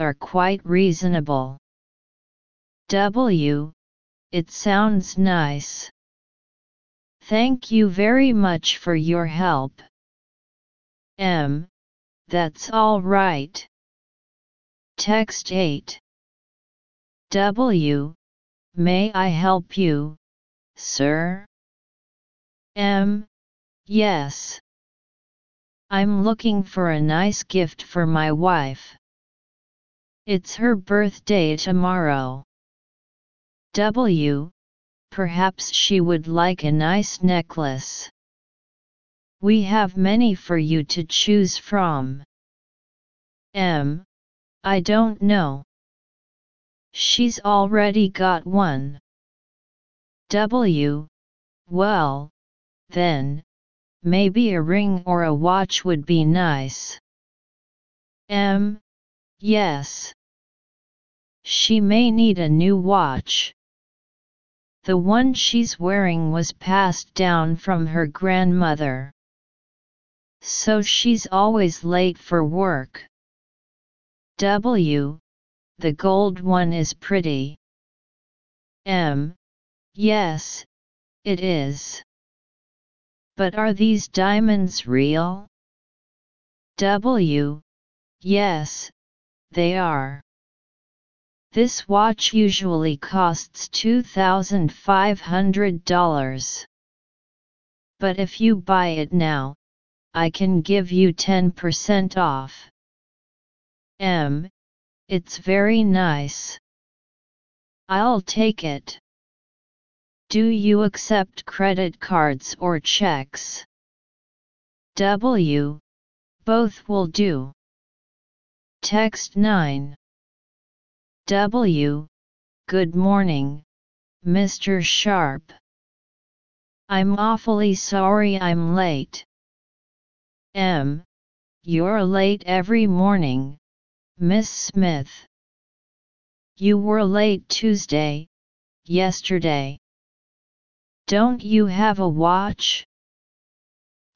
Are quite reasonable. W. It sounds nice. Thank you very much for your help. M. That's all right. Text 8. W. May I help you, sir? M. Yes. I'm looking for a nice gift for my wife. It's her birthday tomorrow. W. Perhaps she would like a nice necklace. We have many for you to choose from. M. I don't know. She's already got one. W. Well, then, maybe a ring or a watch would be nice. M. Yes. She may need a new watch. The one she's wearing was passed down from her grandmother. So she's always late for work. W. The gold one is pretty. M. Yes, it is. But are these diamonds real? W. Yes, they are. This watch usually costs $2,500. But if you buy it now, I can give you 10% off. M. It's very nice. I'll take it. Do you accept credit cards or checks? W. Both will do. Text 9. W. Good morning, Mr. Sharp. I'm awfully sorry I'm late. M. You're late every morning, Miss Smith. You were late Tuesday, yesterday. Don't you have a watch?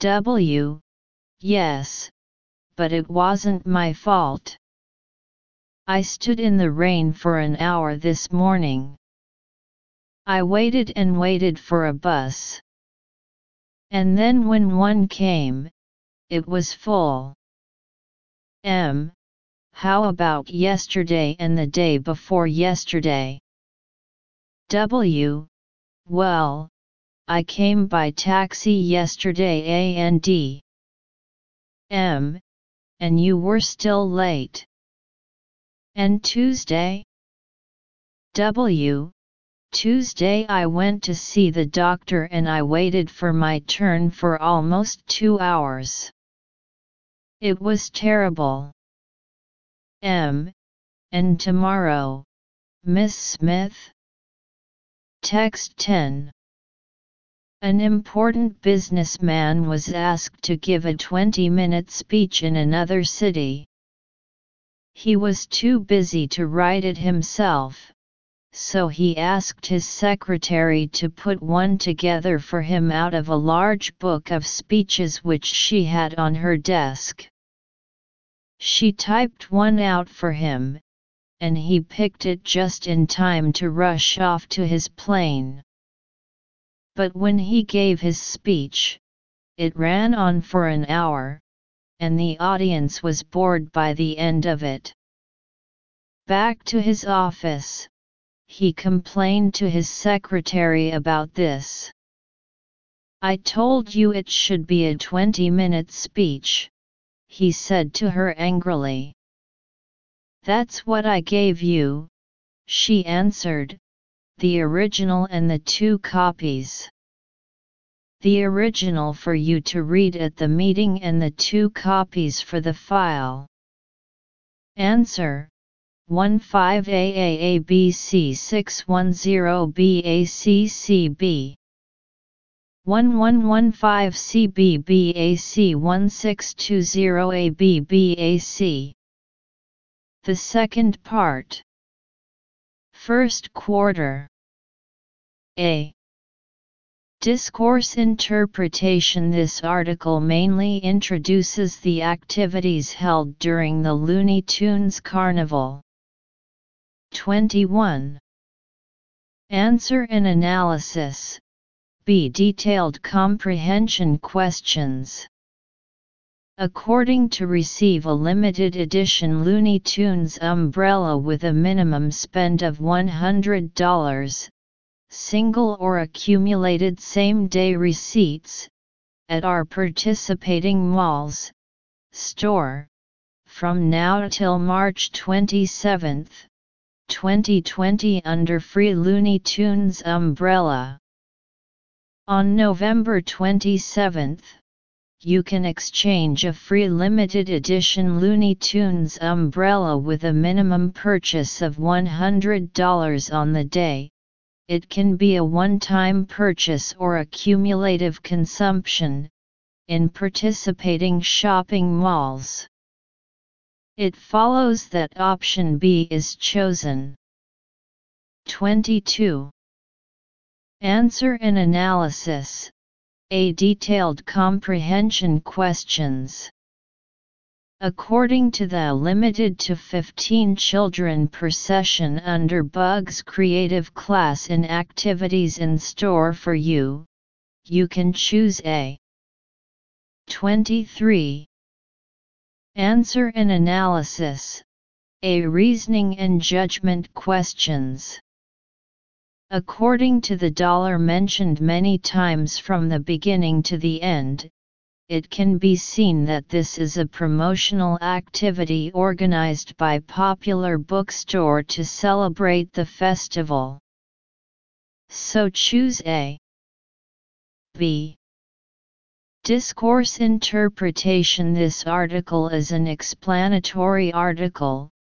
W. Yes, but it wasn't my fault. I stood in the rain for an hour this morning. I waited and waited for a bus. And then when one came, it was full. M. How about yesterday and the day before yesterday? W. Well, I came by taxi yesterday and M. And you were still late. And Tuesday? W. Tuesday I went to see the doctor and I waited for my turn for almost two hours. It was terrible. M. And tomorrow, Miss Smith? Text 10. An important businessman was asked to give a 20 minute speech in another city. He was too busy to write it himself, so he asked his secretary to put one together for him out of a large book of speeches which she had on her desk. She typed one out for him, and he picked it just in time to rush off to his plane. But when he gave his speech, it ran on for an hour, and the audience was bored by the end of it. Back to his office, he complained to his secretary about this. I told you it should be a 20 minute speech, he said to her angrily. That's what I gave you, she answered, the original and the two copies. The original for you to read at the meeting and the two copies for the file. Answer 15AAABC 610BACCB 1115CBBAC 1620ABBAC The second part. First quarter. A. Discourse interpretation. This article mainly introduces the activities held during the Looney Tunes Carnival. 21. Answer and analysis. B. Detailed comprehension questions. According to receive a limited edition Looney Tunes umbrella with a minimum spend of $100, single or accumulated same-day receipts, at our participating malls, store, from now till March 27, 2020 under Free Looney Tunes umbrella. On November 27, you can exchange a free limited edition Looney Tunes umbrella with a minimum purchase of $100 on the day, it can be a one-time purchase or a cumulative consumption, in participating shopping malls. It follows that option B is chosen. 22. Answer and analysis, A detailed comprehension questions. According to the limited to 15 children per session under Bugs Creative class in activities in store for you, you can choose A. 23. Answer and analysis, A reasoning and judgment questions. According to the dollar mentioned many times from the beginning to the end, it can be seen that this is a promotional activity organized by Popular Bookstore to celebrate the festival. So choose A. B. Discourse interpretation. This article is an explanatory article,